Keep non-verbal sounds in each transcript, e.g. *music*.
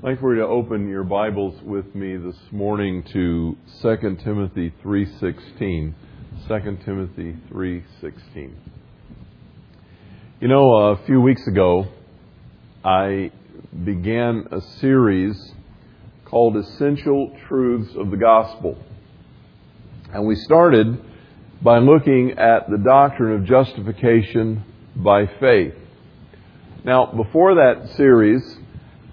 I'd like for you to open your Bibles with me this morning to 2 Timothy 3:16. 2 Timothy 3:16. You know, a few weeks ago, I began a series called Essential Truths of the Gospel. And we started by looking at the doctrine of justification by faith. Now, before that series,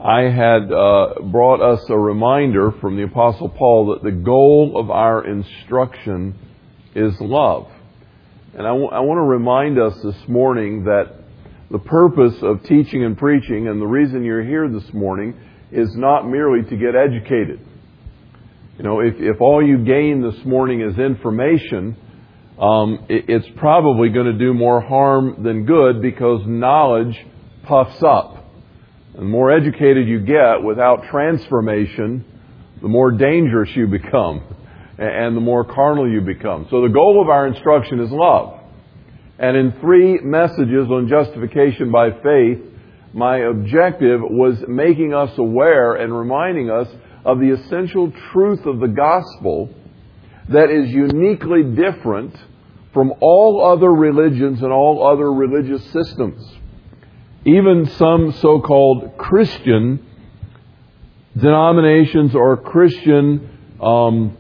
I had uh, brought us a reminder from the Apostle Paul that the goal of our instruction is love. And I, w- I want to remind us this morning that the purpose of teaching and preaching and the reason you're here this morning is not merely to get educated. You know, if, if all you gain this morning is information, um, it, it's probably going to do more harm than good because knowledge puffs up. And the more educated you get without transformation, the more dangerous you become and the more carnal you become. So the goal of our instruction is love. And in three messages on justification by faith, my objective was making us aware and reminding us of the essential truth of the gospel that is uniquely different from all other religions and all other religious systems even some so called Christian denominations or Christian um,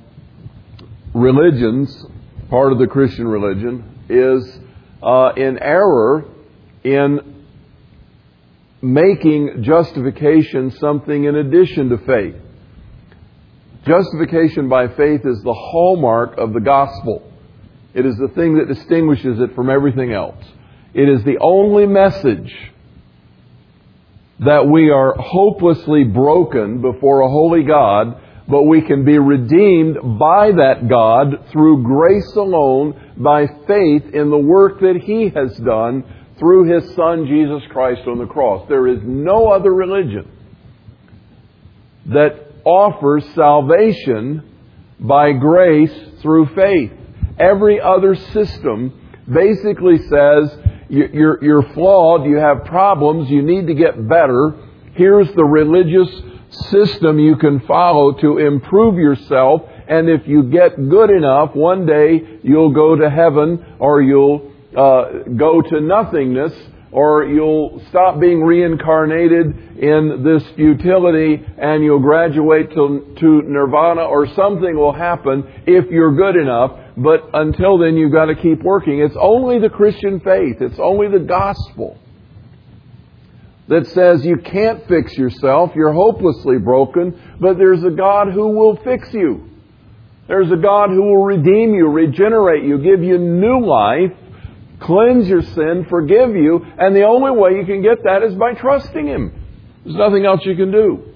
religions, part of the Christian religion, is uh, in error in making justification something in addition to faith. Justification by faith is the hallmark of the gospel. It is the thing that distinguishes it from everything else. It is the only message that we are hopelessly broken before a holy God, but we can be redeemed by that God through grace alone, by faith in the work that He has done through His Son Jesus Christ on the cross. There is no other religion that offers salvation by grace through faith. Every other system basically says you're, you're flawed, you have problems, you need to get better. Here's the religious system you can follow to improve yourself, and if you get good enough, one day you'll go to heaven or you'll uh, go to nothingness or you'll stop being reincarnated in this futility and you'll graduate to, to nirvana or something will happen if you're good enough. But until then, you've got to keep working. It's only the Christian faith. It's only the gospel that says you can't fix yourself. You're hopelessly broken, but there's a God who will fix you. There's a God who will redeem you, regenerate you, give you new life, cleanse your sin, forgive you, and the only way you can get that is by trusting Him. There's nothing else you can do.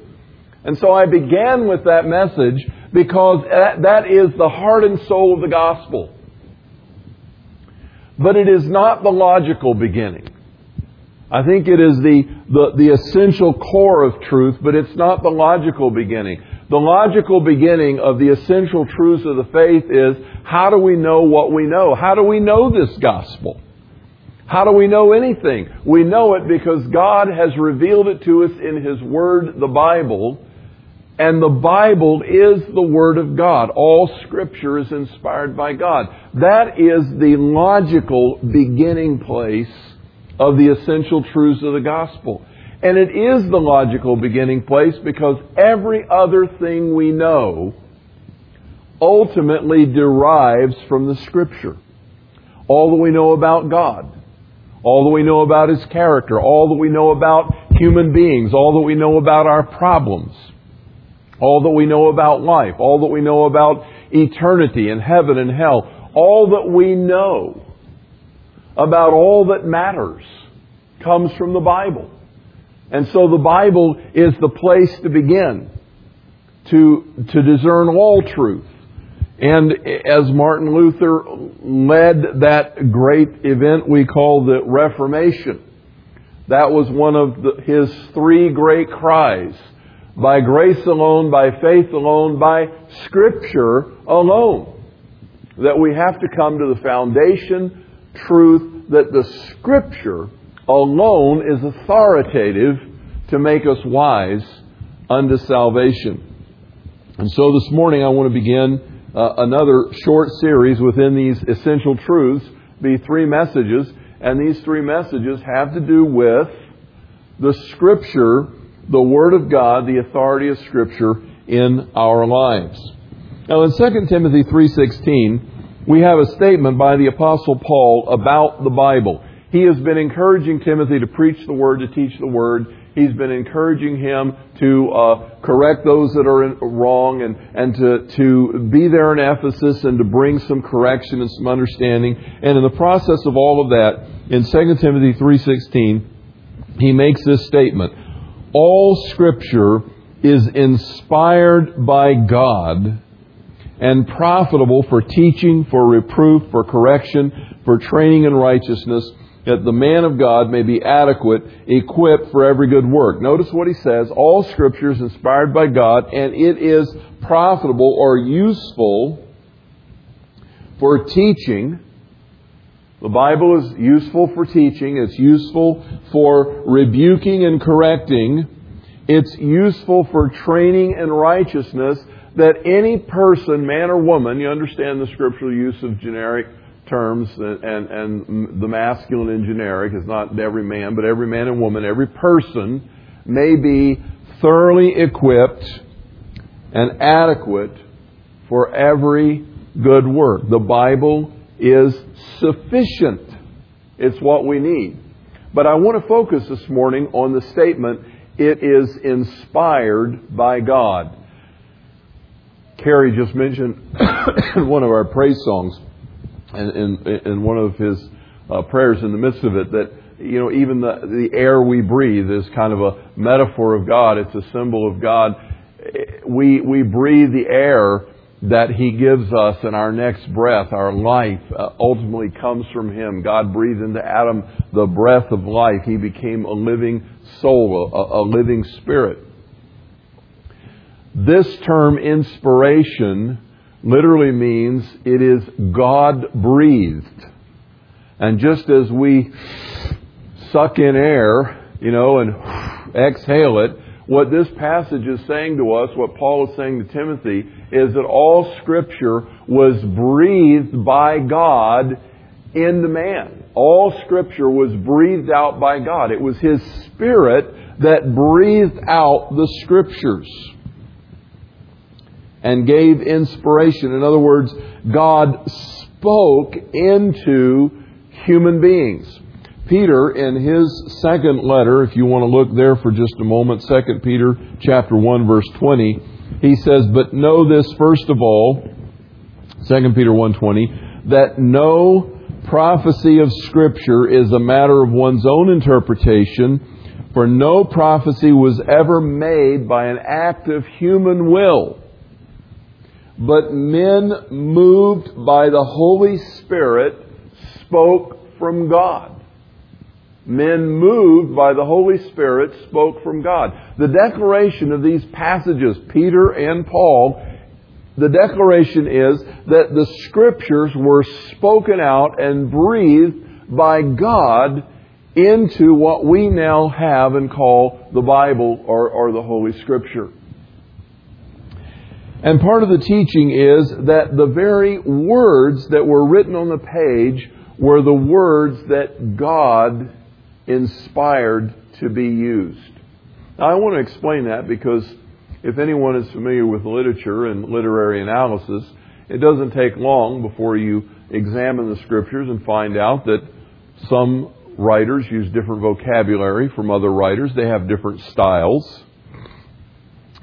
And so I began with that message because that is the heart and soul of the gospel. But it is not the logical beginning. I think it is the, the, the, essential core of truth, but it's not the logical beginning. The logical beginning of the essential truths of the faith is how do we know what we know? How do we know this gospel? How do we know anything? We know it because God has revealed it to us in His Word, the Bible, and the Bible is the Word of God. All Scripture is inspired by God. That is the logical beginning place of the essential truths of the gospel. And it is the logical beginning place because every other thing we know ultimately derives from the Scripture. All that we know about God, all that we know about His character, all that we know about human beings, all that we know about our problems all that we know about life, all that we know about eternity and heaven and hell, all that we know about all that matters comes from the Bible. And so the Bible is the place to begin to, to discern all truth. And as Martin Luther led that great event we call the Reformation, that was one of the, his three great cries by grace alone, by faith alone, by Scripture alone. That we have to come to the foundation truth that the Scripture alone is authoritative to make us wise unto salvation. And so this morning I want to begin uh, another short series within these essential truths, be three messages, and these three messages have to do with the Scripture, the Word of God, the authority of Scripture in our lives. Now in 2 Timothy 3.16, we have a statement by the Apostle Paul about the Bible. He has been encouraging Timothy to preach the Word, to teach the Word, He's been encouraging him to uh, correct those that are in, wrong and, and to, to be there in Ephesus and to bring some correction and some understanding. And in the process of all of that, in 2 Timothy 3.16, he makes this statement. All Scripture is inspired by God and profitable for teaching, for reproof, for correction, for training in righteousness, that the man of God may be adequate, equipped for every good work. Notice what he says. All scripture is inspired by God and it is profitable or useful for teaching. The Bible is useful for teaching. It's useful for rebuking and correcting. It's useful for training in righteousness that any person, man or woman, you understand the scriptural use of generic terms, and, and, and the masculine and generic is not every man, but every man and woman, every person may be thoroughly equipped and adequate for every good work. The Bible is sufficient. It's what we need. But I want to focus this morning on the statement, it is inspired by God. Carrie just mentioned *coughs* one of our praise songs in, in, in one of his uh, prayers in the midst of it that you know even the the air we breathe is kind of a metaphor of God. It's a symbol of God. We we breathe the air that He gives us, and our next breath, our life, uh, ultimately comes from Him. God breathed into Adam the breath of life. He became a living soul, a, a living spirit. This term inspiration literally means it is God breathed. And just as we suck in air, you know, and *sighs* exhale it, what this passage is saying to us, what Paul is saying to Timothy, is that all Scripture was breathed by God in the man. All Scripture was breathed out by God. It was His Spirit that breathed out the Scriptures and gave inspiration. In other words, God spoke into human beings. Peter, in his second letter, if you want to look there for just a moment, 2 Peter chapter 1 verse 20, he says, But know this first of all, 2 Peter 1.20, that no prophecy of Scripture is a matter of one's own interpretation, for no prophecy was ever made by an act of human will but men moved by the Holy Spirit spoke from God. Men moved by the Holy Spirit spoke from God. The declaration of these passages, Peter and Paul, the declaration is that the scriptures were spoken out and breathed by God into what we now have and call the Bible or, or the Holy Scripture. And part of the teaching is that the very words that were written on the page were the words that God inspired to be used. Now, I want to explain that because if anyone is familiar with literature and literary analysis, it doesn't take long before you examine the scriptures and find out that some writers use different vocabulary from other writers. They have different styles.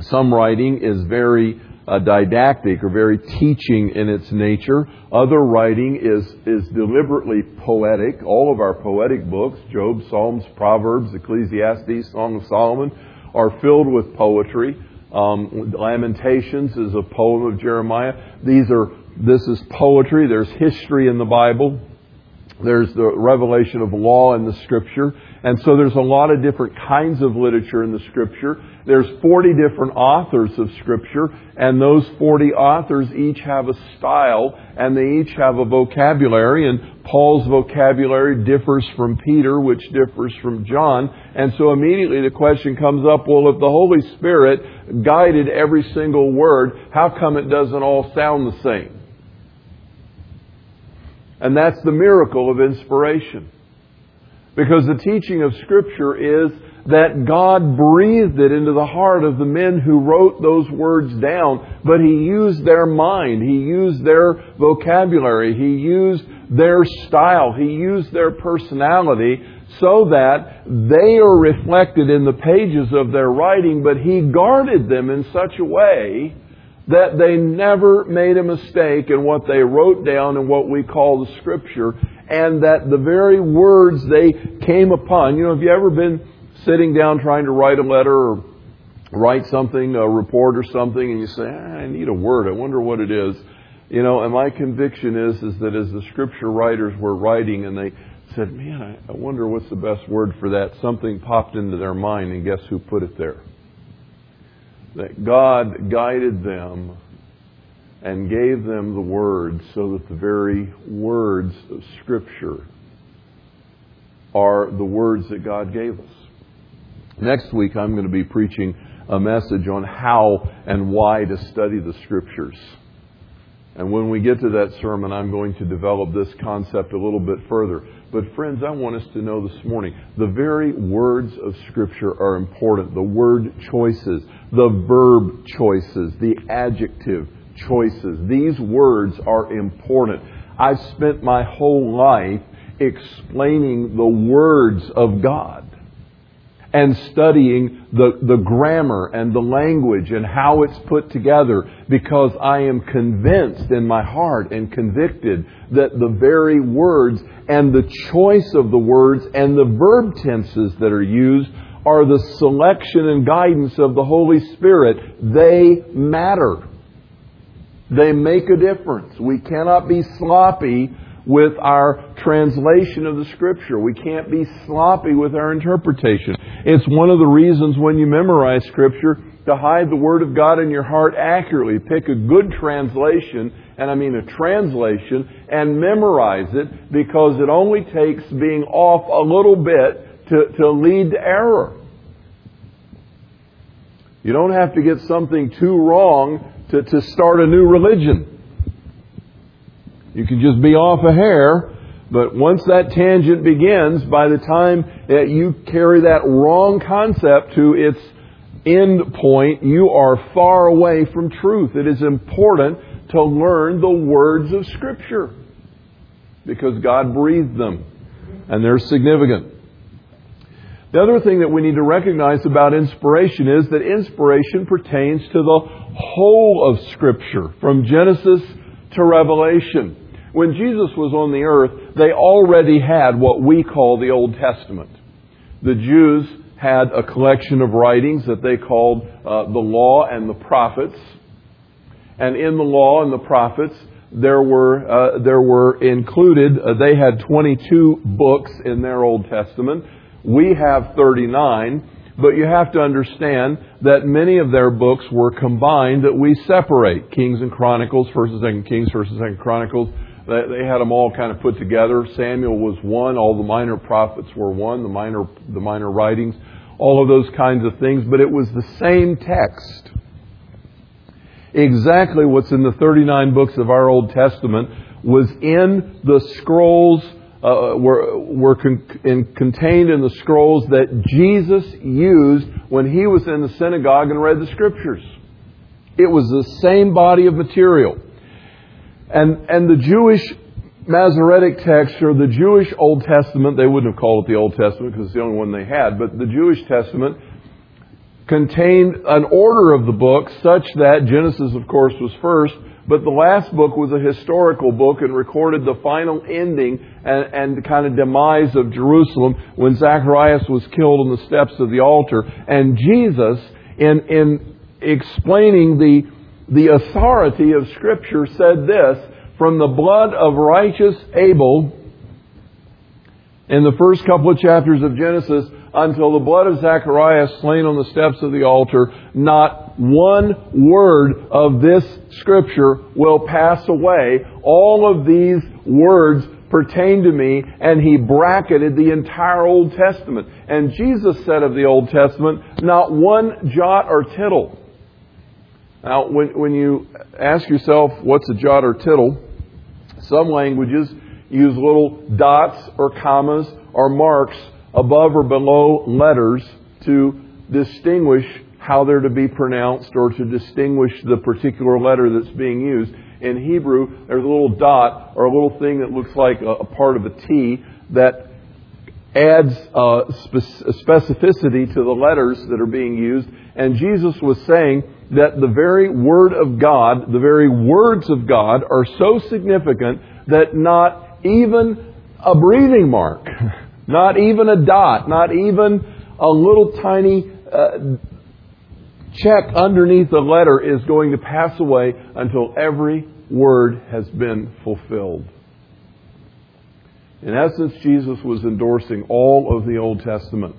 Some writing is very uh, didactic or very teaching in its nature. Other writing is, is deliberately poetic. All of our poetic books, Job, Psalms, Proverbs, Ecclesiastes, Song of Solomon, are filled with poetry. Um, Lamentations is a poem of Jeremiah. These are, this is poetry. There's history in the Bible. there's the revelation of law in the scripture. And so there's a lot of different kinds of literature in the scripture. There's 40 different authors of scripture, and those 40 authors each have a style, and they each have a vocabulary, and Paul's vocabulary differs from Peter, which differs from John. And so immediately the question comes up, well, if the Holy Spirit guided every single word, how come it doesn't all sound the same? And that's the miracle of inspiration. Because the teaching of Scripture is that God breathed it into the heart of the men who wrote those words down, but He used their mind, He used their vocabulary, He used their style, He used their personality so that they are reflected in the pages of their writing, but He guarded them in such a way that they never made a mistake in what they wrote down in what we call the scripture, and that the very words they came upon, you know, have you ever been sitting down trying to write a letter or write something, a report or something, and you say, ah, I need a word, I wonder what it is. You know, and my conviction is, is that as the scripture writers were writing and they said, man, I, I wonder what's the best word for that, something popped into their mind, and guess who put it there? that God guided them and gave them the words so that the very words of Scripture are the words that God gave us. Next week, I'm going to be preaching a message on how and why to study the Scriptures. And when we get to that sermon, I'm going to develop this concept a little bit further. But friends, I want us to know this morning, the very words of Scripture are important. The word choices, the verb choices, the adjective choices. These words are important. I've spent my whole life explaining the words of God and studying the, the grammar and the language and how it's put together because I am convinced in my heart and convicted that the very words and the choice of the words and the verb tenses that are used are the selection and guidance of the Holy Spirit. They matter. They make a difference. We cannot be sloppy with our translation of the Scripture. We can't be sloppy with our interpretation. It's one of the reasons when you memorize Scripture to hide the Word of God in your heart accurately. Pick a good translation, and I mean a translation, and memorize it because it only takes being off a little bit to, to lead to error. You don't have to get something too wrong to, to start a new religion. You can just be off a hair, but once that tangent begins, by the time that you carry that wrong concept to its end point, you are far away from truth. It is important to learn the words of Scripture because God breathed them and they're significant. The other thing that we need to recognize about inspiration is that inspiration pertains to the whole of Scripture, from Genesis to Revelation when Jesus was on the earth, they already had what we call the Old Testament. The Jews had a collection of writings that they called uh, the Law and the Prophets. And in the Law and the Prophets, there were, uh, there were included, uh, they had 22 books in their Old Testament. We have 39. But you have to understand that many of their books were combined that we separate. Kings and Chronicles, 1st and 2nd Kings, 1st and 2nd Chronicles, they had them all kind of put together. Samuel was one. All the minor prophets were one. The minor, the minor writings, all of those kinds of things. But it was the same text. Exactly what's in the 39 books of our Old Testament was in the scrolls, uh, were, were con- in, contained in the scrolls that Jesus used when he was in the synagogue and read the scriptures. It was the same body of material. And, and the Jewish Masoretic text, or the Jewish Old Testament, they wouldn't have called it the Old Testament because it's the only one they had, but the Jewish Testament contained an order of the books such that Genesis, of course, was first, but the last book was a historical book and recorded the final ending and, and the kind of demise of Jerusalem when Zacharias was killed on the steps of the altar. And Jesus, in, in explaining the the authority of Scripture said this From the blood of righteous Abel in the first couple of chapters of Genesis until the blood of Zacharias slain on the steps of the altar, not one word of this scripture will pass away. All of these words pertain to me, and he bracketed the entire Old Testament. And Jesus said of the Old Testament, not one jot or tittle. Now, when, when you ask yourself, what's a jot or tittle? Some languages use little dots or commas or marks above or below letters to distinguish how they're to be pronounced or to distinguish the particular letter that's being used. In Hebrew, there's a little dot or a little thing that looks like a, a part of a T that adds uh, specificity to the letters that are being used. And Jesus was saying that the very Word of God, the very words of God, are so significant that not even a breathing mark *laughs* Not even a dot, not even a little tiny uh, check underneath the letter is going to pass away until every word has been fulfilled. In essence, Jesus was endorsing all of the Old Testament.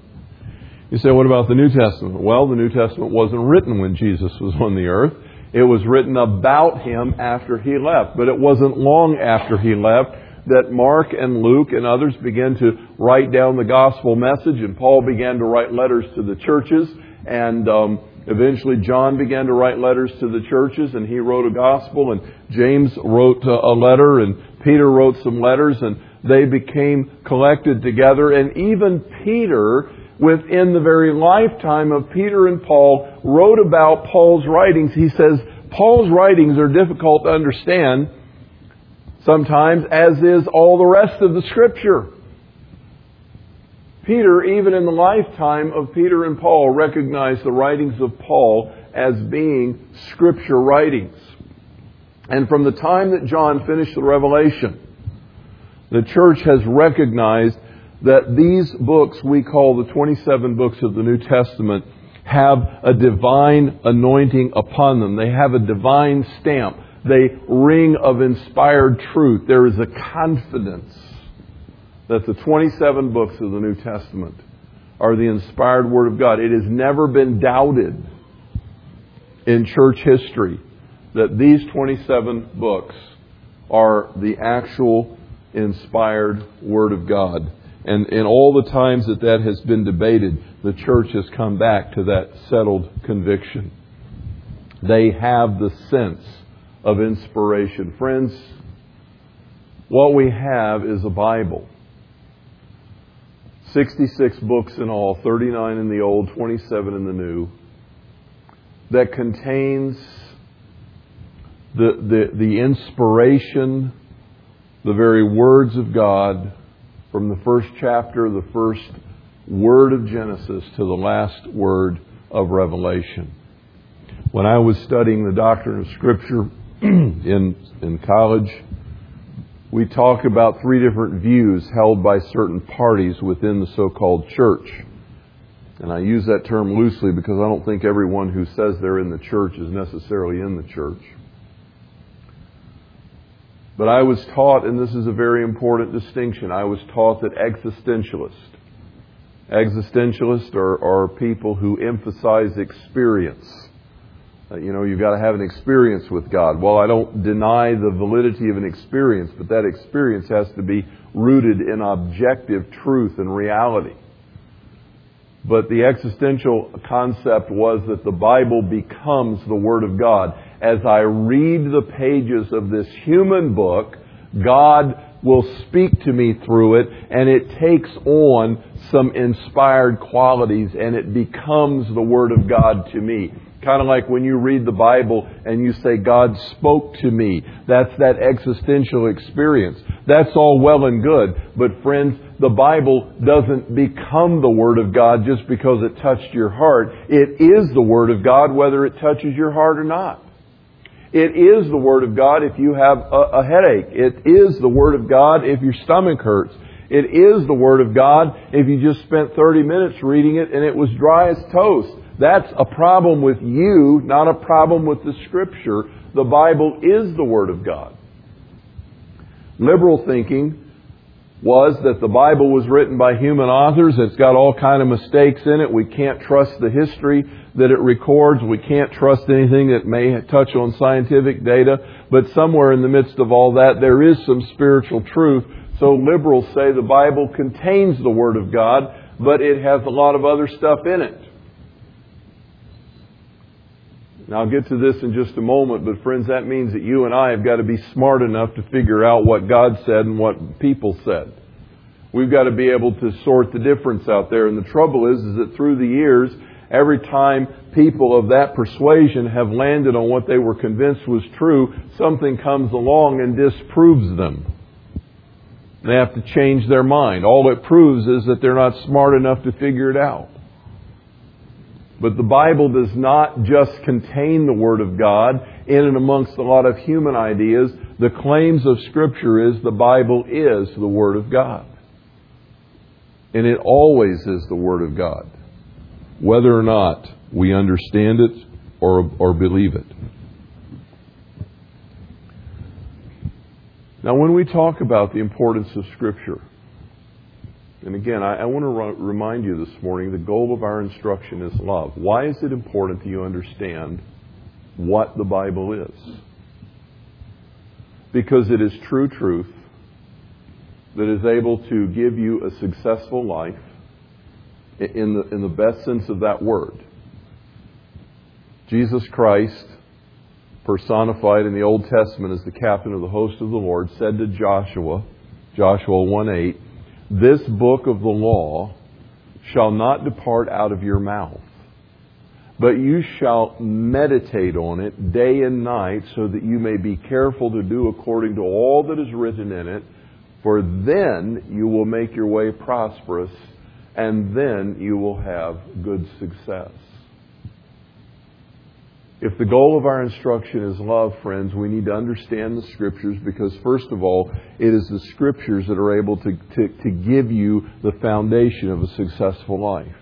You say, what about the New Testament? Well, the New Testament wasn't written when Jesus was on the earth. It was written about him after he left. But it wasn't long after he left that Mark and Luke and others began to write down the gospel message, and Paul began to write letters to the churches, and um, eventually John began to write letters to the churches, and he wrote a gospel, and James wrote a letter, and Peter wrote some letters, and they became collected together, and even Peter within the very lifetime of Peter and Paul wrote about Paul's writings. He says, Paul's writings are difficult to understand sometimes, as is all the rest of the Scripture. Peter, even in the lifetime of Peter and Paul, recognized the writings of Paul as being Scripture writings. And from the time that John finished the Revelation, the church has recognized that these books we call the 27 books of the New Testament have a divine anointing upon them. They have a divine stamp they ring of inspired truth. There is a confidence that the 27 books of the New Testament are the inspired Word of God. It has never been doubted in church history that these 27 books are the actual inspired Word of God. And in all the times that that has been debated, the church has come back to that settled conviction. They have the sense of inspiration. Friends, what we have is a Bible. 66 books in all, 39 in the Old, 27 in the New, that contains the, the, the inspiration, the very words of God from the first chapter, the first word of Genesis to the last word of Revelation. When I was studying the doctrine of Scripture, *clears throat* in, in college, we talk about three different views held by certain parties within the so called church. And I use that term loosely because I don't think everyone who says they're in the church is necessarily in the church. But I was taught, and this is a very important distinction, I was taught that existentialists, existentialists are, are people who emphasize experience Uh, you know, you've got to have an experience with God. Well, I don't deny the validity of an experience, but that experience has to be rooted in objective truth and reality. But the existential concept was that the Bible becomes the Word of God. As I read the pages of this human book, God will speak to me through it, and it takes on some inspired qualities, and it becomes the Word of God to me. Kind of like when you read the Bible and you say, God spoke to me. That's that existential experience. That's all well and good. But friends, the Bible doesn't become the Word of God just because it touched your heart. It is the Word of God whether it touches your heart or not. It is the Word of God if you have a, a headache. It is the Word of God if your stomach hurts. It is the Word of God if you just spent 30 minutes reading it and it was dry as toast. That's a problem with you, not a problem with the Scripture. The Bible is the Word of God. Liberal thinking was that the Bible was written by human authors. It's got all kind of mistakes in it. We can't trust the history that it records. We can't trust anything that may touch on scientific data. But somewhere in the midst of all that, there is some spiritual truth. So liberals say the Bible contains the Word of God, but it has a lot of other stuff in it. Now I'll get to this in just a moment, but friends, that means that you and I have got to be smart enough to figure out what God said and what people said. We've got to be able to sort the difference out there. And the trouble is, is that through the years, every time people of that persuasion have landed on what they were convinced was true, something comes along and disproves them. They have to change their mind. All it proves is that they're not smart enough to figure it out. But the Bible does not just contain the Word of God in and amongst a lot of human ideas. The claims of Scripture is the Bible is the Word of God. And it always is the Word of God, whether or not we understand it or, or believe it. Now, when we talk about the importance of Scripture, and again, I, I want to re- remind you this morning the goal of our instruction is love. Why is it important that you understand what the Bible is? Because it is true truth that is able to give you a successful life in the, in the best sense of that word. Jesus Christ, personified in the Old Testament as the captain of the host of the Lord, said to Joshua, Joshua 1 8, this book of the law shall not depart out of your mouth, but you shall meditate on it day and night, so that you may be careful to do according to all that is written in it, for then you will make your way prosperous, and then you will have good success. If the goal of our instruction is love, friends, we need to understand the Scriptures because, first of all, it is the Scriptures that are able to, to, to give you the foundation of a successful life.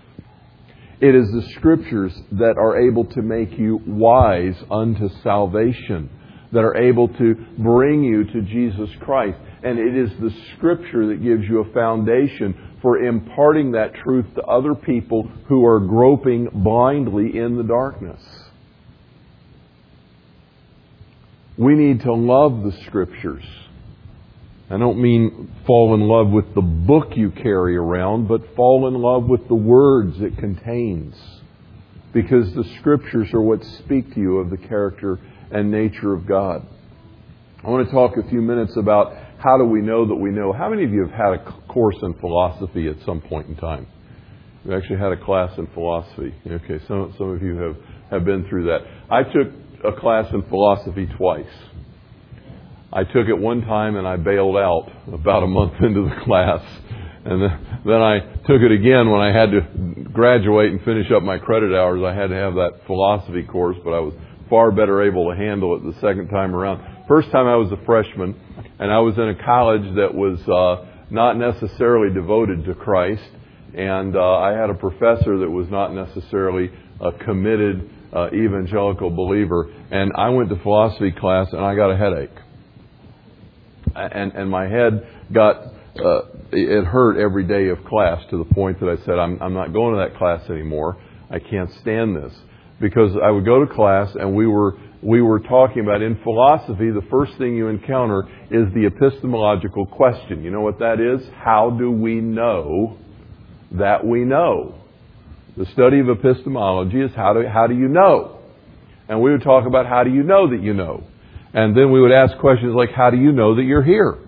It is the Scriptures that are able to make you wise unto salvation, that are able to bring you to Jesus Christ. And it is the Scripture that gives you a foundation for imparting that truth to other people who are groping blindly in the darkness. We need to love the Scriptures. I don't mean fall in love with the book you carry around, but fall in love with the words it contains. Because the Scriptures are what speak to you of the character and nature of God. I want to talk a few minutes about how do we know that we know. How many of you have had a course in philosophy at some point in time? You actually had a class in philosophy. Okay, some, some of you have, have been through that. I took a class in philosophy twice. I took it one time and I bailed out about a month *laughs* into the class. And then I took it again when I had to graduate and finish up my credit hours. I had to have that philosophy course, but I was far better able to handle it the second time around. First time I was a freshman, and I was in a college that was uh, not necessarily devoted to Christ, and uh, I had a professor that was not necessarily a committed uh, evangelical believer, and I went to philosophy class and I got a headache, and and my head got uh, it hurt every day of class to the point that I said I'm I'm not going to that class anymore. I can't stand this because I would go to class and we were we were talking about in philosophy the first thing you encounter is the epistemological question. You know what that is? How do we know that we know? The study of epistemology is how do, how do you know? And we would talk about how do you know that you know? And then we would ask questions like, how do you know that you're here?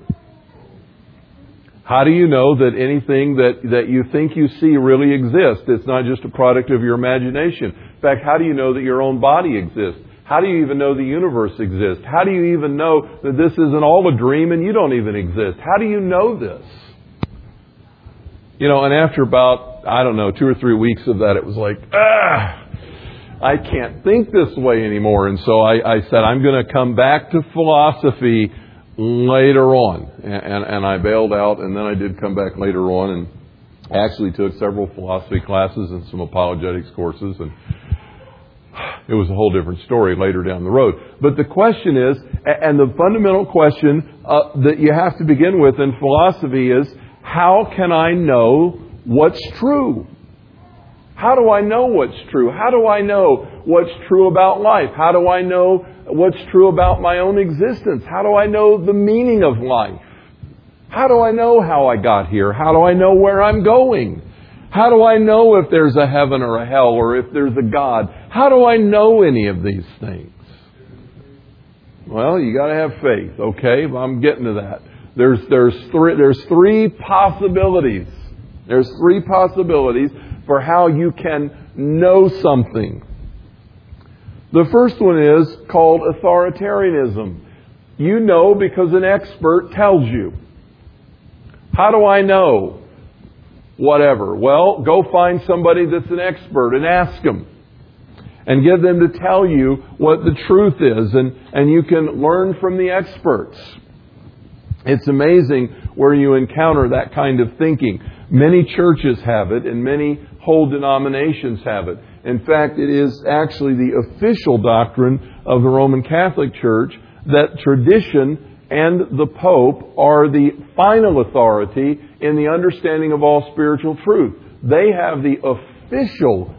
How do you know that anything that, that you think you see really exists? It's not just a product of your imagination. In fact, how do you know that your own body exists? How do you even know the universe exists? How do you even know that this isn't all a dream and you don't even exist? How do you know this? You know, and after about, I don't know, two or three weeks of that, it was like, ah, I can't think this way anymore. And so I, I said, I'm going to come back to philosophy later on. And, and, and I bailed out, and then I did come back later on and actually took several philosophy classes and some apologetics courses. And it was a whole different story later down the road. But the question is, and the fundamental question uh, that you have to begin with in philosophy is, how can I know what's true? How do I know what's true? How do I know what's true about life? How do I know what's true about my own existence? How do I know the meaning of life? How do I know how I got here? How do I know where I'm going? How do I know if there's a heaven or a hell or if there's a God? How do I know any of these things? Well, you gotta have faith, okay? I'm getting to that. There's, there's three, there's three possibilities. There's three possibilities for how you can know something. The first one is called authoritarianism. You know because an expert tells you. How do I know? Whatever. Well, go find somebody that's an expert and ask them. And get them to tell you what the truth is, and, and you can learn from the experts. It's amazing where you encounter that kind of thinking. Many churches have it, and many whole denominations have it. In fact, it is actually the official doctrine of the Roman Catholic Church that tradition and the Pope are the final authority in the understanding of all spiritual truth. They have the official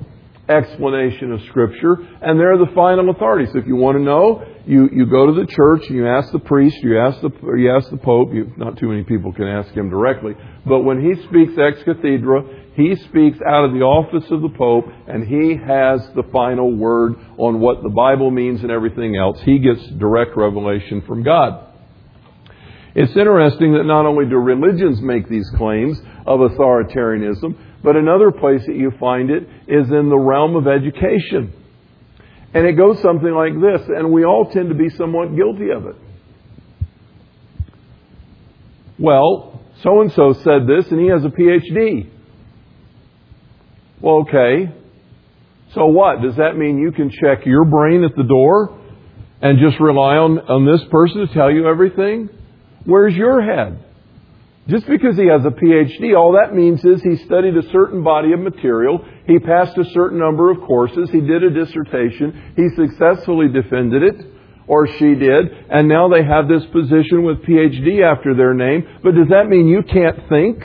explanation of Scripture, and they're the final authority. So if you want to know, you, you go to the church and you ask the priest, you ask the, you ask the Pope. You, not too many people can ask him directly. But when he speaks ex cathedra, he speaks out of the office of the Pope, and he has the final word on what the Bible means and everything else. He gets direct revelation from God. It's interesting that not only do religions make these claims of authoritarianism, but another place that you find it is in the realm of education. And it goes something like this, and we all tend to be somewhat guilty of it. Well, so and so said this, and he has a PhD. Well, okay. So what? Does that mean you can check your brain at the door and just rely on, on this person to tell you everything? Where's your head? Just because he has a PhD, all that means is he studied a certain body of material, he passed a certain number of courses, he did a dissertation, he successfully defended it, or she did, and now they have this position with PhD after their name. But does that mean you can't think?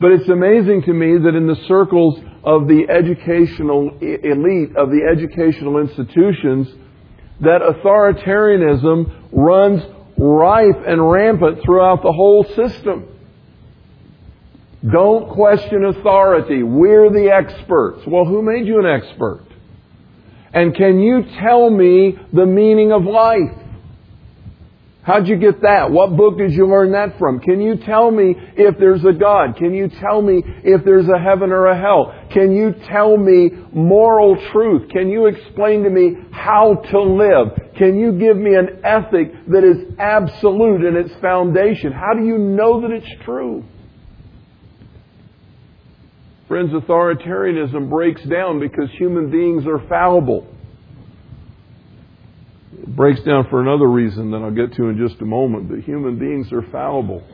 But it's amazing to me that in the circles of the educational elite, of the educational institutions, that authoritarianism runs rife and rampant throughout the whole system. Don't question authority. We're the experts. Well, who made you an expert? And can you tell me the meaning of life? How'd you get that? What book did you learn that from? Can you tell me if there's a God? Can you tell me if there's a heaven or a hell? Can you tell me moral truth? Can you explain to me how to live? Can you give me an ethic that is absolute in its foundation? How do you know that it's true? Friends, authoritarianism breaks down because human beings are fallible. It breaks down for another reason that I'll get to in just a moment, but human beings are fallible.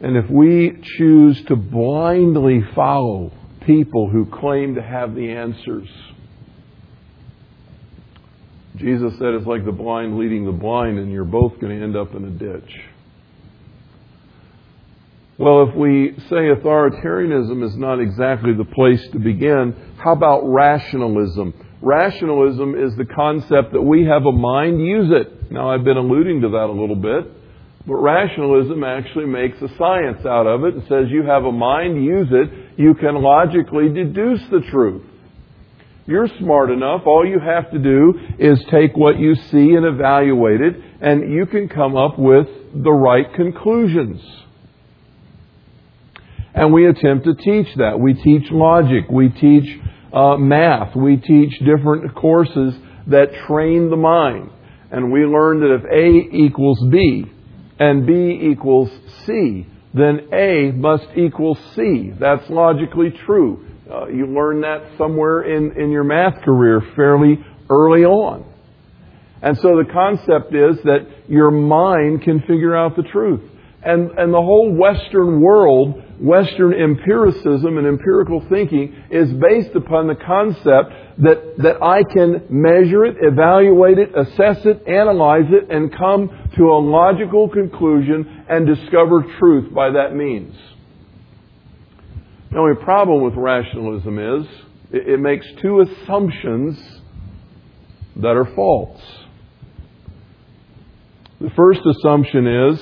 And if we choose to blindly follow people who claim to have the answers, Jesus said it's like the blind leading the blind, and you're both going to end up in a ditch. Well, if we say authoritarianism is not exactly the place to begin, how about rationalism? Rationalism is the concept that we have a mind, use it. Now, I've been alluding to that a little bit, but rationalism actually makes a science out of it and says you have a mind, use it, you can logically deduce the truth. You're smart enough. All you have to do is take what you see and evaluate it, and you can come up with the right conclusions. And we attempt to teach that. We teach logic. We teach uh, math. We teach different courses that train the mind. And we learn that if A equals B and B equals C, then A must equal C. That's logically true. Uh, you learn that somewhere in, in your math career fairly early on. And so the concept is that your mind can figure out the truth. And, and the whole Western world Western empiricism and empirical thinking is based upon the concept that, that I can measure it, evaluate it, assess it, analyze it, and come to a logical conclusion and discover truth by that means. The only problem with rationalism is it, it makes two assumptions that are false. The first assumption is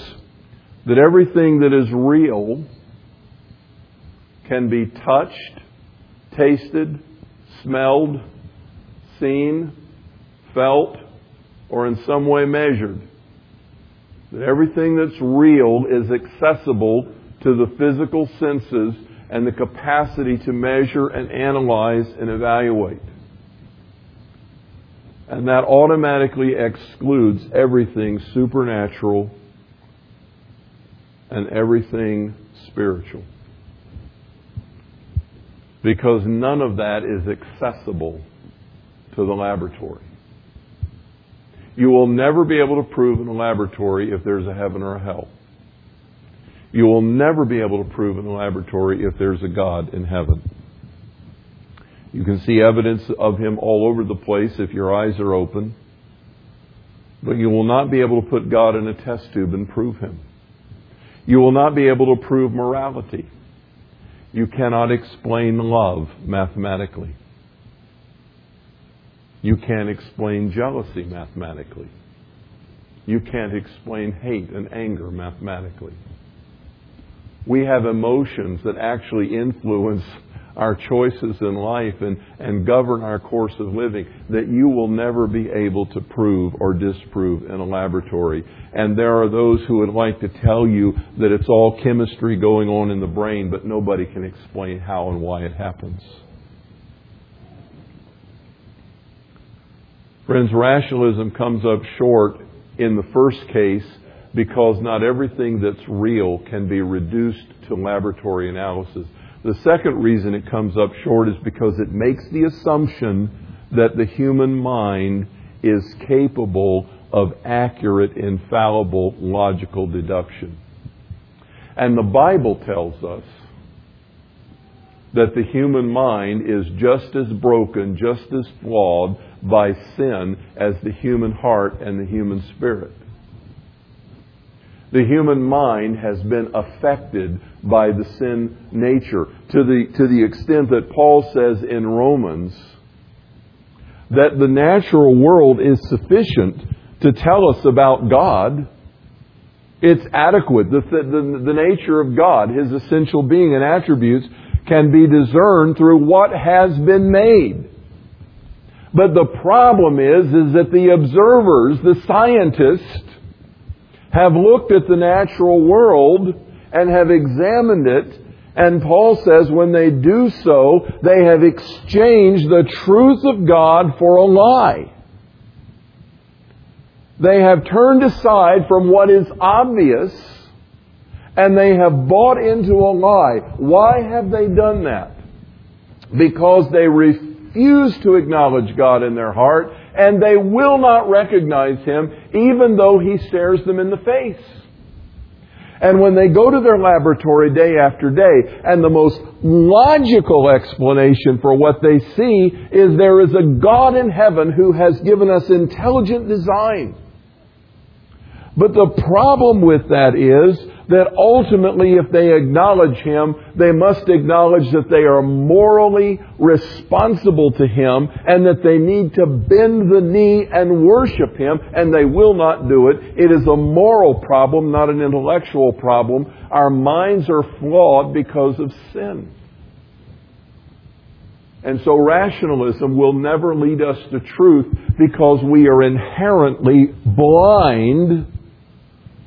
that everything that is real can be touched, tasted, smelled, seen, felt, or in some way measured. That everything that's real is accessible to the physical senses and the capacity to measure and analyze and evaluate. And that automatically excludes everything supernatural and everything spiritual. Because none of that is accessible to the laboratory. You will never be able to prove in a laboratory if there's a heaven or a hell. You will never be able to prove in a laboratory if there's a God in heaven. You can see evidence of Him all over the place if your eyes are open. But you will not be able to put God in a test tube and prove Him. You will not be able to prove morality. You cannot explain love mathematically. You can't explain jealousy mathematically. You can't explain hate and anger mathematically. We have emotions that actually influence our choices in life and, and govern our course of living that you will never be able to prove or disprove in a laboratory. And there are those who would like to tell you that it's all chemistry going on in the brain, but nobody can explain how and why it happens. Friends, rationalism comes up short in the first case because not everything that's real can be reduced to laboratory analysis. The second reason it comes up short is because it makes the assumption that the human mind is capable of accurate, infallible, logical deduction. And the Bible tells us that the human mind is just as broken, just as flawed by sin as the human heart and the human spirit. The human mind has been affected by the sin nature to the, to the extent that Paul says in Romans that the natural world is sufficient to tell us about God. It's adequate. The, the, the nature of God, His essential being and attributes, can be discerned through what has been made. But the problem is, is that the observers, the scientists, have looked at the natural world and have examined it. And Paul says when they do so, they have exchanged the truth of God for a lie. They have turned aside from what is obvious and they have bought into a lie. Why have they done that? Because they refuse to acknowledge God in their heart and they will not recognize him even though he stares them in the face. And when they go to their laboratory day after day, and the most logical explanation for what they see is there is a God in heaven who has given us intelligent design. But the problem with that is that ultimately, if they acknowledge Him, they must acknowledge that they are morally responsible to Him and that they need to bend the knee and worship Him, and they will not do it. It is a moral problem, not an intellectual problem. Our minds are flawed because of sin. And so rationalism will never lead us to truth because we are inherently blind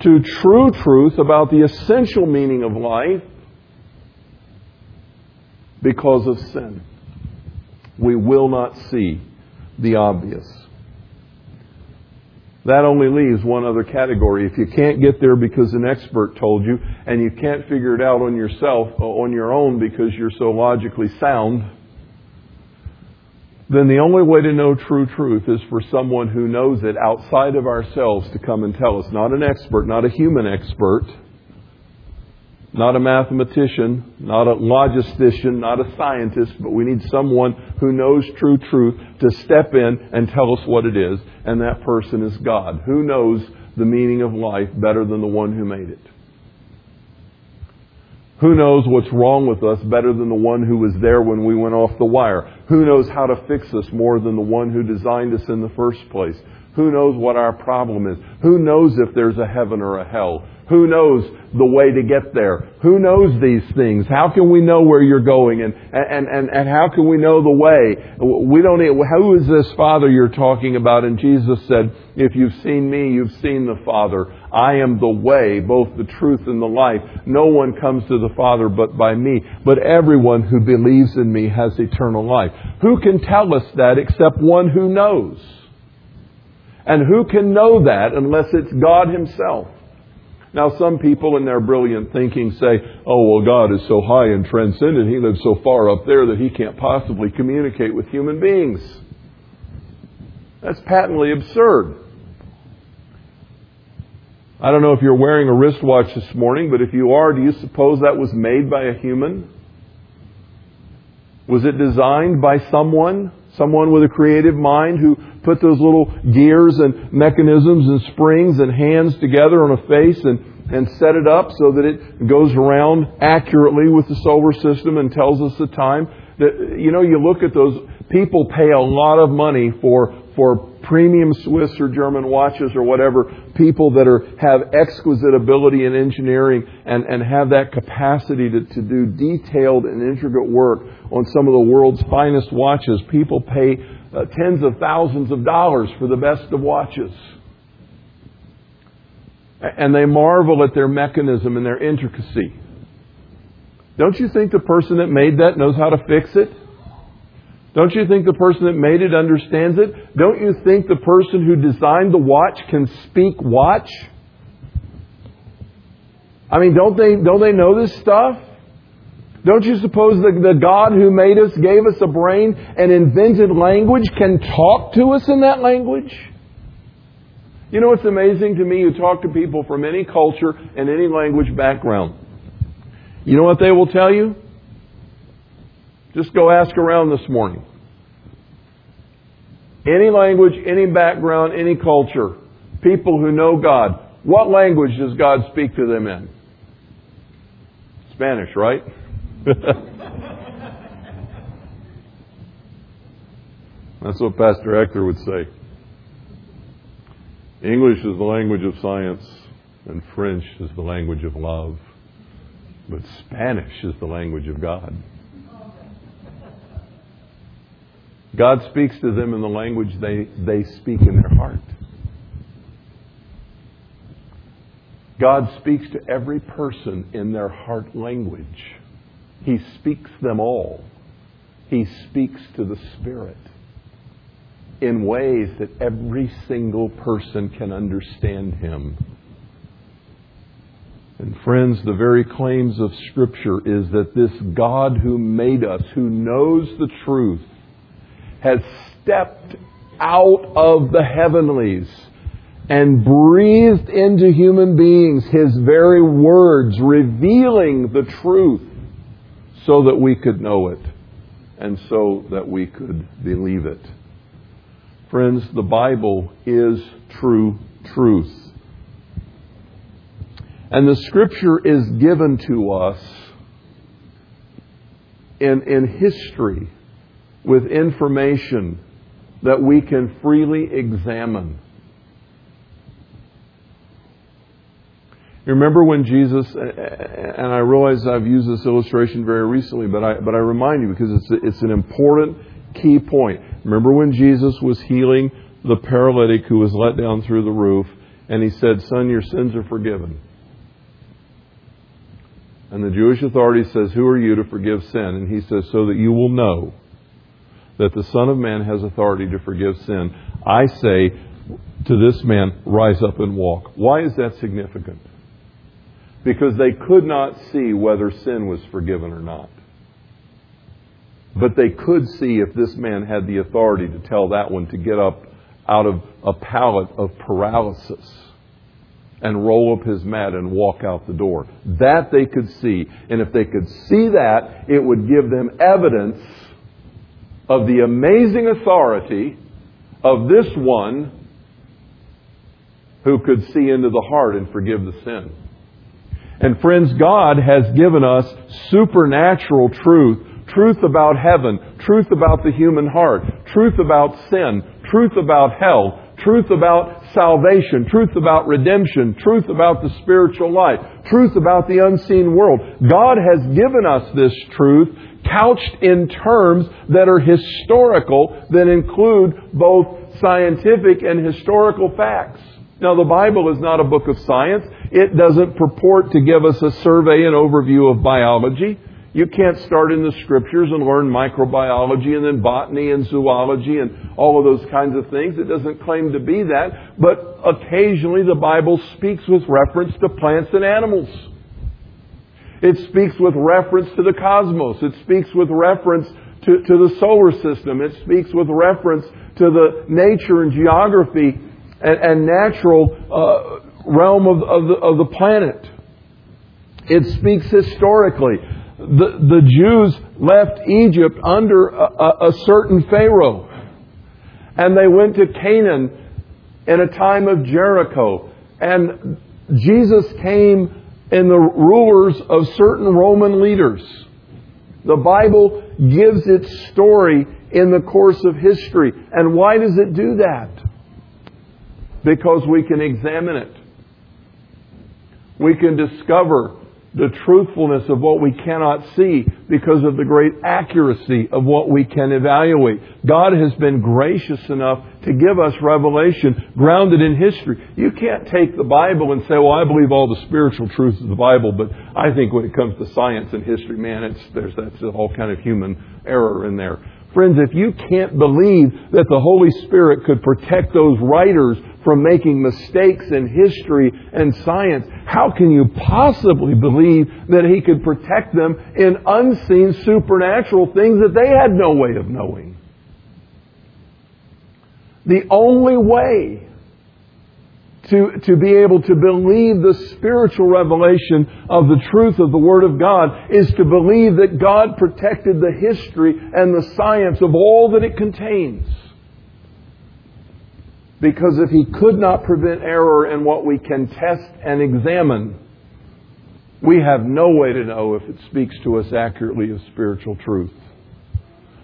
to true truth about the essential meaning of life because of sin. We will not see the obvious. That only leaves one other category. If you can't get there because an expert told you, and you can't figure it out on yourself, uh, on your own because you're so logically sound, then the only way to know true truth is for someone who knows it outside of ourselves to come and tell us. Not an expert, not a human expert, not a mathematician, not a logistician, not a scientist, but we need someone who knows true truth to step in and tell us what it is, and that person is God. Who knows the meaning of life better than the one who made it? Who knows what's wrong with us better than the one who was there when we went off the wire? Who knows how to fix us more than the one who designed us in the first place? Who knows what our problem is? Who knows if there's a heaven or a hell? Who knows the way to get there? Who knows these things? How can we know where you're going? And, and, and, and how can we know the way? We don't, who is this Father you're talking about? And Jesus said, if you've seen me, you've seen the Father. I am the way, both the truth and the life. No one comes to the Father but by me. But everyone who believes in me has eternal life. Who can tell us that except one who knows? And who can know that unless it's God Himself? Now, some people in their brilliant thinking say, oh, well, God is so high and transcendent, He lives so far up there that He can't possibly communicate with human beings. That's patently absurd. I don't know if you're wearing a wristwatch this morning, but if you are, do you suppose that was made by a human? Was it designed by someone? Someone with a creative mind who put those little gears and mechanisms and springs and hands together on a face and, and set it up so that it goes around accurately with the solar system and tells us the time. That, you know, you look at those, people pay a lot of money for, for premium Swiss or German watches or whatever, people that are, have exquisite ability in engineering and, and have that capacity to, to do detailed and intricate work on some of the world's finest watches. People pay uh, tens of thousands of dollars for the best of watches. And they marvel at their mechanism and their intricacy. Don't you think the person that made that knows how to fix it? Don't you think the person that made it understands it? Don't you think the person who designed the watch can speak watch? I mean, don't they, don't they know this stuff? Don't you suppose that the God who made us, gave us a brain, and invented language can talk to us in that language? You know what's amazing to me? You talk to people from any culture and any language background. You know what they will tell you? Just go ask around this morning. Any language, any background, any culture, people who know God, what language does God speak to them in? Spanish, right? *laughs* That's what Pastor Hector would say. English is the language of science, and French is the language of love. But Spanish is the language of God. God speaks to them in the language they, they speak in their heart. God speaks to every person in their heart language. He speaks them all. He speaks to the Spirit in ways that every single person can understand Him. And friends, the very claims of Scripture is that this God who made us, who knows the truth, has stepped out of the heavenlies and breathed into human beings His very words, revealing the truth so that we could know it and so that we could believe it. Friends, the Bible is true truth. And the Scripture is given to us in, in history with information that we can freely examine. You remember when Jesus, and I realize I've used this illustration very recently, but I, but I remind you because it's, it's an important key point. Remember when Jesus was healing the paralytic who was let down through the roof, and he said, Son, your sins are forgiven. And the Jewish authority says, Who are you to forgive sin? And he says, So that you will know that the Son of Man has authority to forgive sin. I say to this man, Rise up and walk. Why is that significant? because they could not see whether sin was forgiven or not. But they could see if this man had the authority to tell that one to get up out of a pallet of paralysis and roll up his mat and walk out the door. That they could see. And if they could see that, it would give them evidence of the amazing authority of this one who could see into the heart and forgive the sin. And friends, God has given us supernatural truth truth about heaven, truth about the human heart, truth about sin, truth about hell, truth about salvation, truth about redemption, truth about the spiritual life, truth about the unseen world. God has given us this truth couched in terms that are historical, that include both scientific and historical facts. Now, the Bible is not a book of science. It doesn't purport to give us a survey and overview of biology. You can't start in the scriptures and learn microbiology and then botany and zoology and all of those kinds of things. It doesn't claim to be that, but occasionally the Bible speaks with reference to plants and animals. It speaks with reference to the cosmos. It speaks with reference to, to the solar system. It speaks with reference to the nature and geography and, and natural uh, realm of, of, the, of the planet. It speaks historically the, the Jews left Egypt under a, a certain Pharaoh. And they went to Canaan in a time of Jericho. And Jesus came in the rulers of certain Roman leaders. The Bible gives its story in the course of history. And why does it do that? Because we can examine it. We can discover the truthfulness of what we cannot see because of the great accuracy of what we can evaluate. God has been gracious enough to give us revelation grounded in history. You can't take the Bible and say, well, I believe all the spiritual truths of the Bible, but I think when it comes to science and history, man, it's, there's, that's all kind of human error in there. Friends, if you can't believe that the Holy Spirit could protect those writers from making mistakes in history and science, how can you possibly believe that He could protect them in unseen supernatural things that they had no way of knowing? The only way to, to be able to believe the spiritual revelation of the truth of the Word of God is to believe that God protected the history and the science of all that it contains. Because if He could not prevent error in what we can test and examine, we have no way to know if it speaks to us accurately of spiritual truth.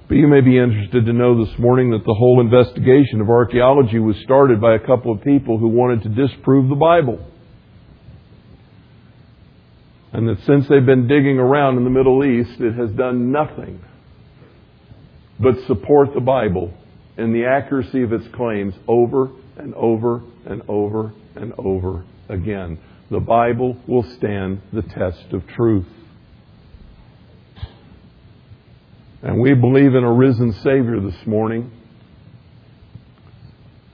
But you may be interested to know this morning that the whole investigation of archaeology was started by a couple of people who wanted to disprove the Bible. And that since they've been digging around in the Middle East, it has done nothing but support the Bible in the accuracy of its claims over and over and over and over again. The Bible will stand the test of truth. And we believe in a risen Savior this morning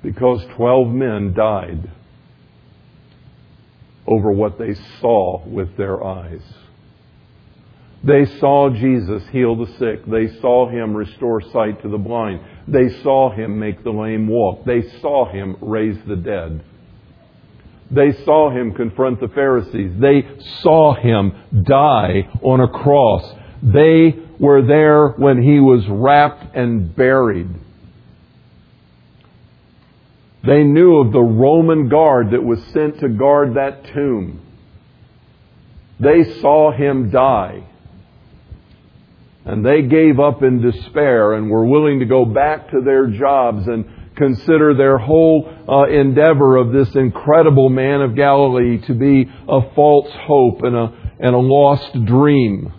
because 12 men died over what they saw with their eyes. They saw Jesus heal the sick. They saw him restore sight to the blind. They saw him make the lame walk. They saw him raise the dead. They saw him confront the Pharisees. They saw him die on a cross. They were there when he was wrapped and buried. They knew of the Roman guard that was sent to guard that tomb. They saw him die. And they gave up in despair and were willing to go back to their jobs and consider their whole uh, endeavor of this incredible man of Galilee to be a false hope and a, and a lost dream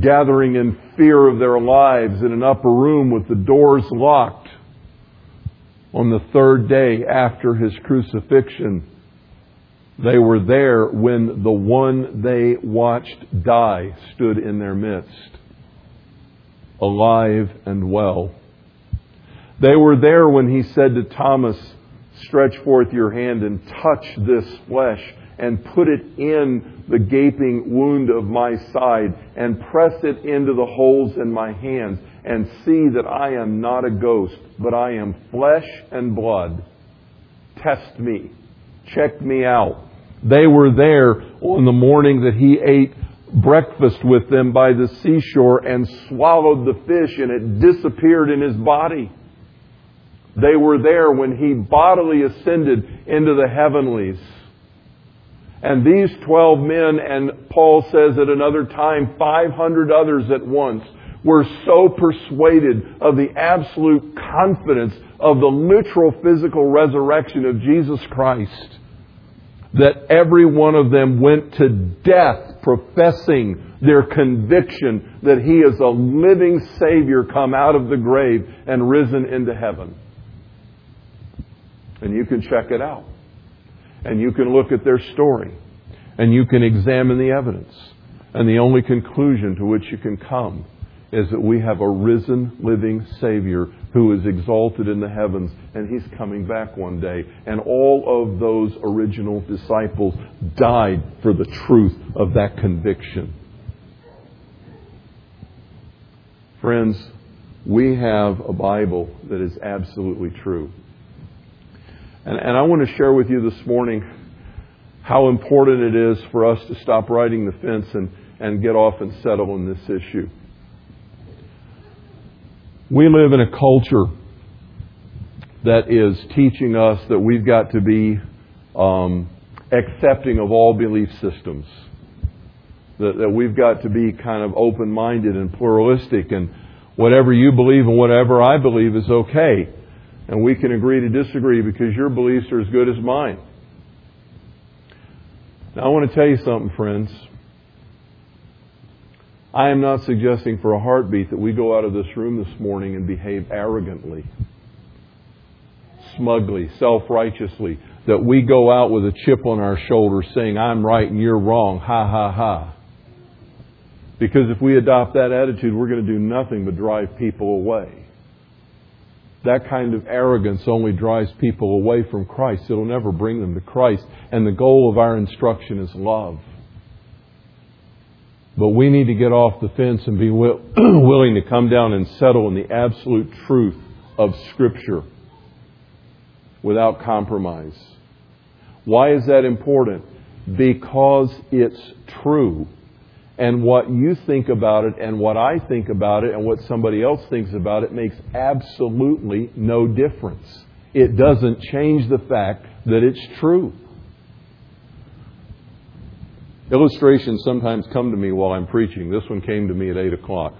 gathering in fear of their lives in an upper room with the doors locked on the third day after his crucifixion. They were there when the one they watched die stood in their midst, alive and well. They were there when he said to Thomas, Stretch forth your hand and touch this flesh and put it in the gaping wound of my side and press it into the holes in my hands and see that I am not a ghost, but I am flesh and blood. test me, check me out. They were there on the morning that he ate breakfast with them by the seashore and swallowed the fish and it disappeared in his body. They were there when he bodily ascended into the heavenlies. And these 12 men, and Paul says at another time, 500 others at once, were so persuaded of the absolute confidence of the literal physical resurrection of Jesus Christ that every one of them went to death professing their conviction that He is a living Savior come out of the grave and risen into heaven. And you can check it out. And you can look at their story. And you can examine the evidence. And the only conclusion to which you can come is that we have a risen, living Savior who is exalted in the heavens, and He's coming back one day. And all of those original disciples died for the truth of that conviction. Friends, we have a Bible that is absolutely true. And, and I want to share with you this morning how important it is for us to stop riding the fence and, and get off and settle on this issue. We live in a culture that is teaching us that we've got to be um, accepting of all belief systems. That, that we've got to be kind of open minded and pluralistic, and whatever you believe and whatever I believe is okay. And we can agree to disagree because your beliefs are as good as mine. Now, I want to tell you something, friends. I am not suggesting for a heartbeat that we go out of this room this morning and behave arrogantly, smugly, self righteously, that we go out with a chip on our shoulder saying, I'm right and you're wrong, ha ha ha. Because if we adopt that attitude, we're going to do nothing but drive people away. That kind of arrogance only drives people away from Christ. It'll never bring them to Christ. And the goal of our instruction is love. But we need to get off the fence and be *clears throat* willing to come down and settle in the absolute truth of Scripture without compromise. Why is that important? Because it's true. And what you think about it and what I think about it and what somebody else thinks about it makes absolutely no difference. It doesn't change the fact that it's true. Illustrations sometimes come to me while I'm preaching. This one came to me at 8 o'clock.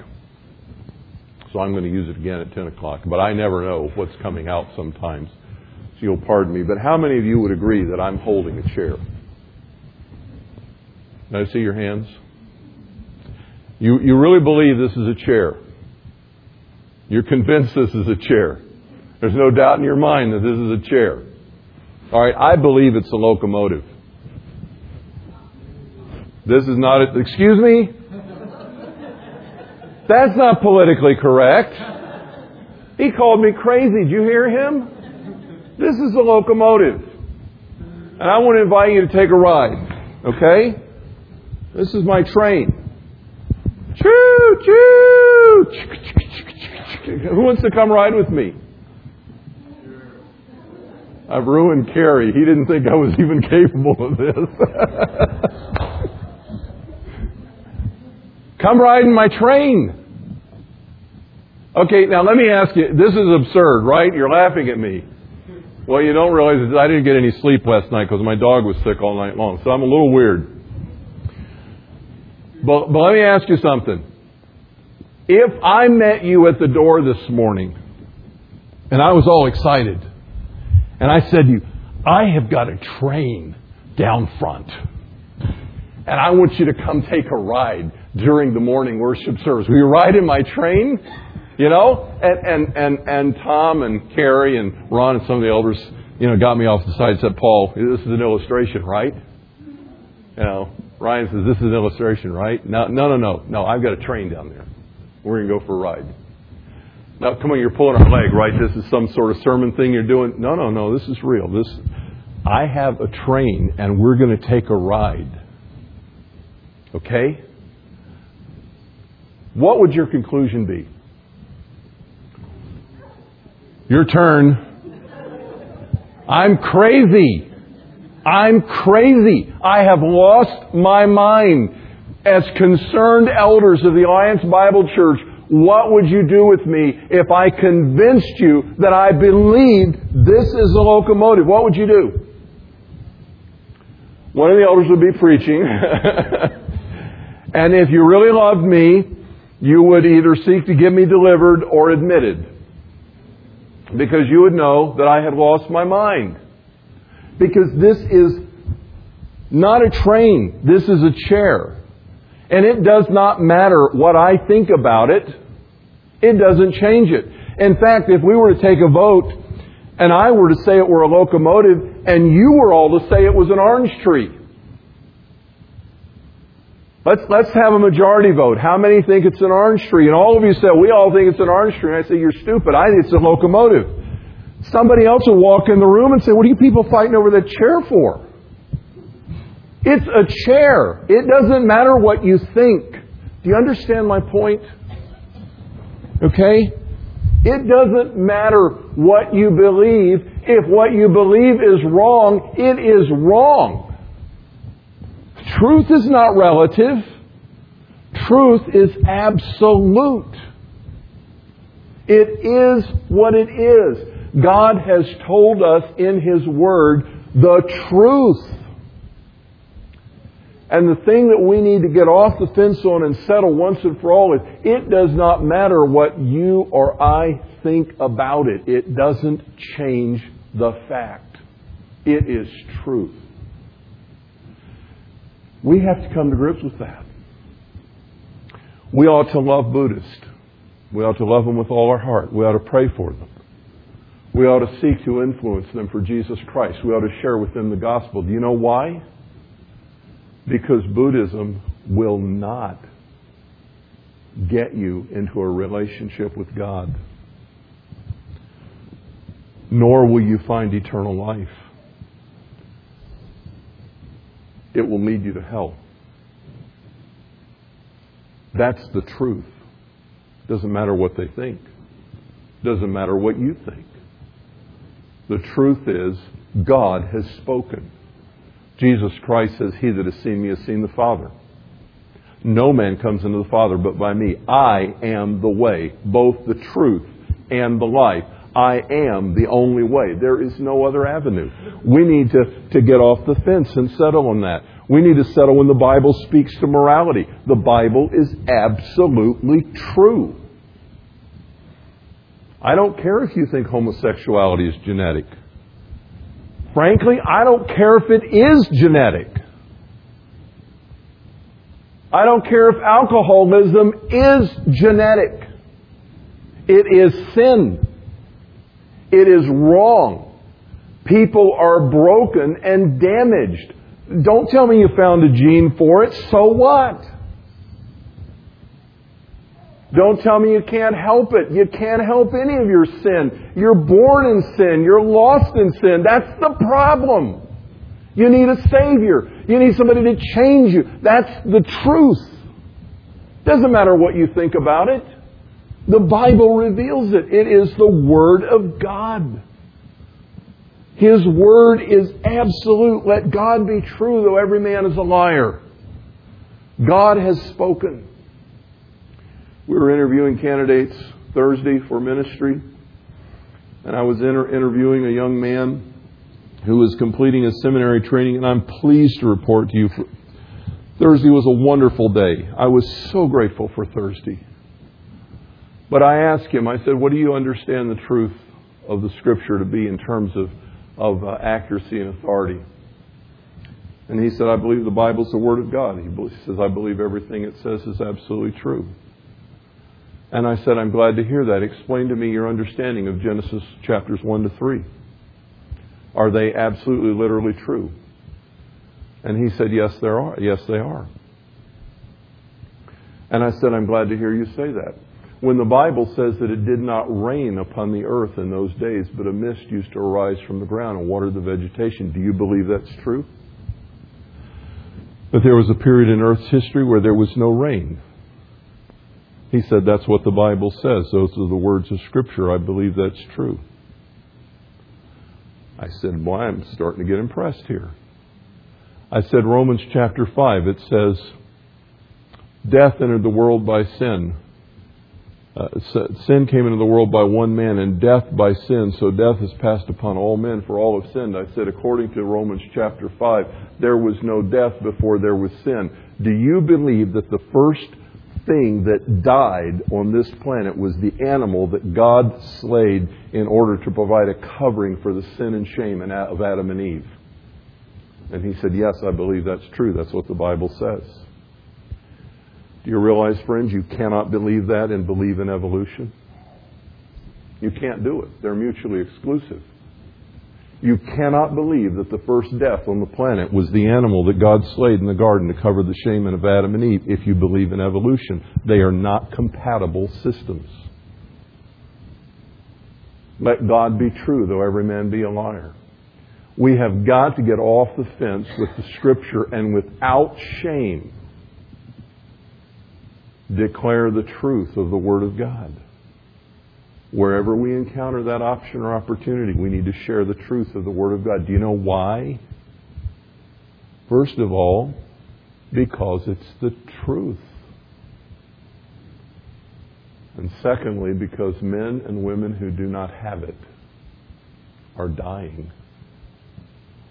So I'm going to use it again at 10 o'clock. But I never know what's coming out sometimes. So you'll pardon me. But how many of you would agree that I'm holding a chair? Can I see your hands? You, you really believe this is a chair. You're convinced this is a chair. There's no doubt in your mind that this is a chair. All right, I believe it's a locomotive. This is not a, excuse me? That's not politically correct. He called me crazy. Did you hear him? This is a locomotive. And I want to invite you to take a ride. Okay? This is my train. Who wants to come ride with me? I've ruined Kerry. He didn't think I was even capable of this. *laughs* come ride in my train. Okay, now let me ask you, this is absurd, right? You're laughing at me. Well, you don't realize I didn't get any sleep last night because my dog was sick all night long, so I'm a little weird. But, but let me ask you something. If I met you at the door this morning and I was all excited and I said to you, I have got a train down front and I want you to come take a ride during the morning worship service. Will you ride in my train? You know? And, and, and, and Tom and Carrie and Ron and some of the elders, you know, got me off the side and said, Paul, this is an illustration, right? You know, Ryan says, This is an illustration, right? No, no, no, no. No, I've got a train down there. We're going to go for a ride. Now, come on, you're pulling our leg, right? This is some sort of sermon thing you're doing. No, no, no. This is real. This, I have a train, and we're going to take a ride. Okay? What would your conclusion be? Your turn. I'm crazy. I'm crazy. I have lost my mind. As concerned elders of the Alliance Bible Church, what would you do with me if I convinced you that I believed this is a locomotive? What would you do? One of the elders would be preaching. *laughs* and if you really loved me, you would either seek to get me delivered or admitted. Because you would know that I had lost my mind. Because this is not a train, this is a chair. And it does not matter what I think about it, it doesn't change it. In fact, if we were to take a vote and I were to say it were a locomotive and you were all to say it was an orange tree, Let's, let's have a majority vote. How many think it's an orange tree? And all of you say, we all think it's an orange tree. And I say, you're stupid. I think it's a locomotive. Somebody else will walk in the room and say, what are you people fighting over that chair for? It's a chair. It doesn't matter what you think. Do you understand my point? Okay? It doesn't matter what you believe. If what you believe is wrong, it is wrong. Truth is not relative. Truth is absolute. It is what it is. God has told us in His Word the truth. And the thing that we need to get off the fence on and settle once and for all is it does not matter what you or I think about it. It doesn't change the fact. It is truth. We have to come to grips with that. We ought to love Buddhists. We ought to love them with all our heart. We ought to pray for them. We ought to seek to influence them for Jesus Christ. We ought to share with them the gospel. Do you know why? Because Buddhism will not get you into a relationship with God, nor will you find eternal life it will lead you to hell. That's the truth. Doesn't matter what they think. Doesn't matter what you think. The truth is, God has spoken. Jesus Christ says, He that has seen me has seen the Father. No man comes into the Father but by me. I am the way, both the truth and the life. I am the only way. There is no other avenue. We need to, to get off the fence and settle on that. We need to settle when the Bible speaks to morality. The Bible is absolutely true. I don't care if you think homosexuality is genetic. Frankly, I don't care if it is genetic. I don't care if alcoholism is genetic. It is sin. It is wrong. People are broken and damaged. Don't tell me you found a gene for it. So what? Don't tell me you can't help it. You can't help any of your sin. You're born in sin. You're lost in sin. That's the problem. You need a Savior. You need somebody to change you. That's the truth. Doesn't matter what you think about it. The Bible reveals it. It is the Word of God. His Word is absolute. Let God be true, though every man is a liar. God has spoken. We were interviewing candidates Thursday for ministry, and I was inter- interviewing a young man who was completing his seminary training, and I'm pleased to report to you. Thursday was a wonderful day. I was so grateful for Thursday. But I asked him, I said, What do you understand the truth of the Scripture to be in terms of, of uh, accuracy and authority? And he said, I believe the Bible is the Word of God. He says, I believe everything it says is absolutely true. And I said, I'm glad to hear that. Explain to me your understanding of Genesis chapters 1 to 3. Are they absolutely, literally true? And he said, Yes, there are. Yes, they are. And I said, I'm glad to hear you say that when the Bible says that it did not rain upon the earth in those days, but a mist used to arise from the ground and water the vegetation. Do you believe that's true? That there was a period in Earth's history where there was no rain. He said, That's what the Bible says. Those are the words of Scripture. I believe that's true. I said, Boy, I'm starting to get impressed here. I said, Romans chapter 5, it says, Death entered the world by sin. Uh, sin came into the world by one man, and death by sin. So death has passed upon all men, for all have sinned. I said, according to Romans chapter 5, there was no death before there was sin. Do you believe that the first thing that died on this planet was the animal that God slayed in order to provide a covering for the sin and shame of Adam and Eve? And he said, Yes, I believe that's true. That's what the Bible says. Do you realize, friends, you cannot believe that and believe in evolution? You can't do it. They're mutually exclusive. You cannot believe that the first death on the planet was the animal that God slayed in the garden to cover the shame of Adam and Eve if you believe in evolution. They are not compatible systems. Let God be true, though every man be a liar. We have got to get off the fence with the Scripture and without shame declare the truth of the Word of God. Wherever we encounter that option or opportunity, we need to share the truth of the Word of God. Do you know why? First of all, because it's the truth. And secondly, because men and women who do not have it are dying.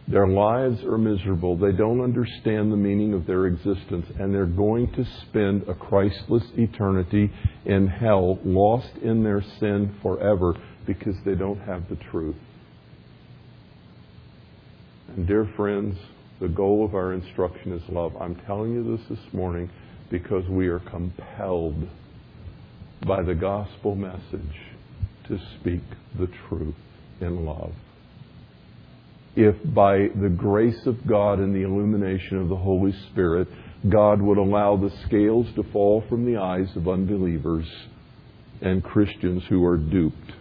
Their lives are miserable. They don't understand the meaning of their existence, and they're going to spend a Christless eternity in hell, lost in their sin forever, because they don't have the truth. And, dear friends, the goal of our instruction is love. I'm telling you this this morning because we are compelled by the gospel message to speak the truth in love if by the grace of God and the illumination of the Holy Spirit, God would allow the scales to fall from the eyes of unbelievers and Christians who are duped,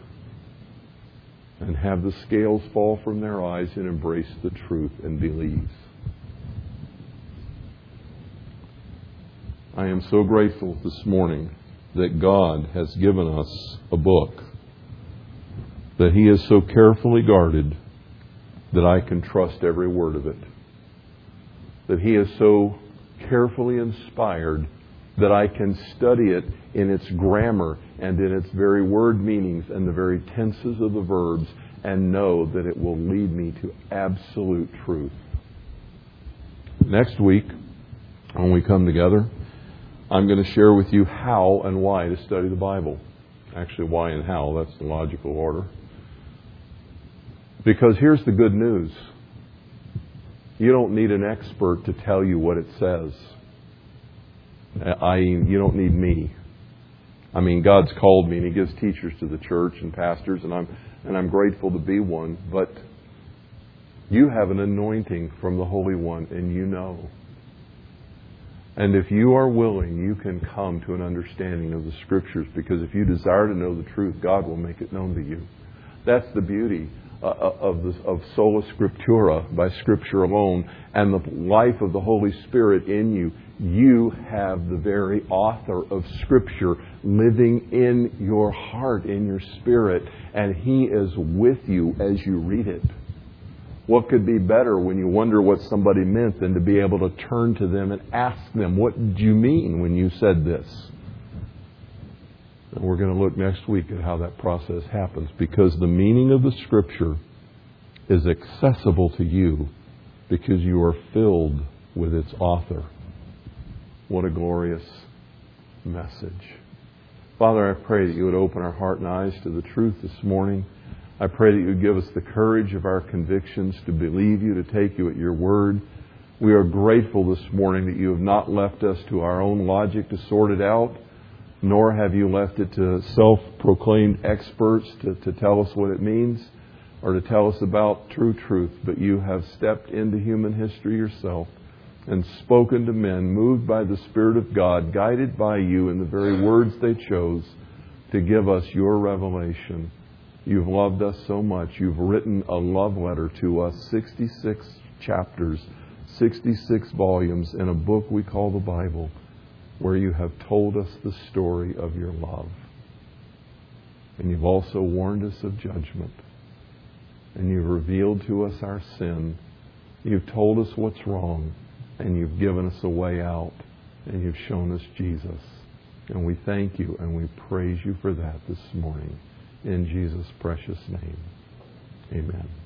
and have the scales fall from their eyes and embrace the truth and believe. I am so grateful this morning that God has given us a book that He has so carefully guarded that I can trust every word of it. That He is so carefully inspired that I can study it in its grammar and in its very word meanings and the very tenses of the verbs and know that it will lead me to absolute truth. Next week, when we come together, I'm going to share with you how and why to study the Bible. Actually, why and how, that's the logical order. Because here's the good news you don't need an expert to tell you what it says. I, you don't need me. I mean, God's called me and He gives teachers to the church and pastors, and I'm, and I'm grateful to be one. But you have an anointing from the Holy One, and you know. And if you are willing, you can come to an understanding of the Scriptures because if you desire to know the truth, God will make it known to you. That's the beauty uh, of, the, of sola scriptura, by Scripture alone, and the life of the Holy Spirit in you, you have the very author of Scripture living in your heart, in your spirit, and He is with you as you read it. What could be better when you wonder what somebody meant than to be able to turn to them and ask them, What did you mean when you said this? And we're going to look next week at how that process happens because the meaning of the Scripture is accessible to you because you are filled with its author. What a glorious message. Father, I pray that you would open our heart and eyes to the truth this morning. I pray that you would give us the courage of our convictions to believe you, to take you at your word. We are grateful this morning that you have not left us to our own logic to sort it out nor have you left it to self proclaimed experts to, to tell us what it means or to tell us about true truth, but you have stepped into human history yourself and spoken to men, moved by the Spirit of God, guided by you in the very words they chose to give us your revelation. You've loved us so much. You've written a love letter to us, 66 chapters, 66 volumes in a book we call the Bible where you have told us the story of your love. And you've also warned us of judgment. and you've revealed to us our sin. You've told us what's wrong, and you've given us a way out, and you've shown us Jesus. And we thank you and we praise you for that this morning. In Jesus' precious name. Amen.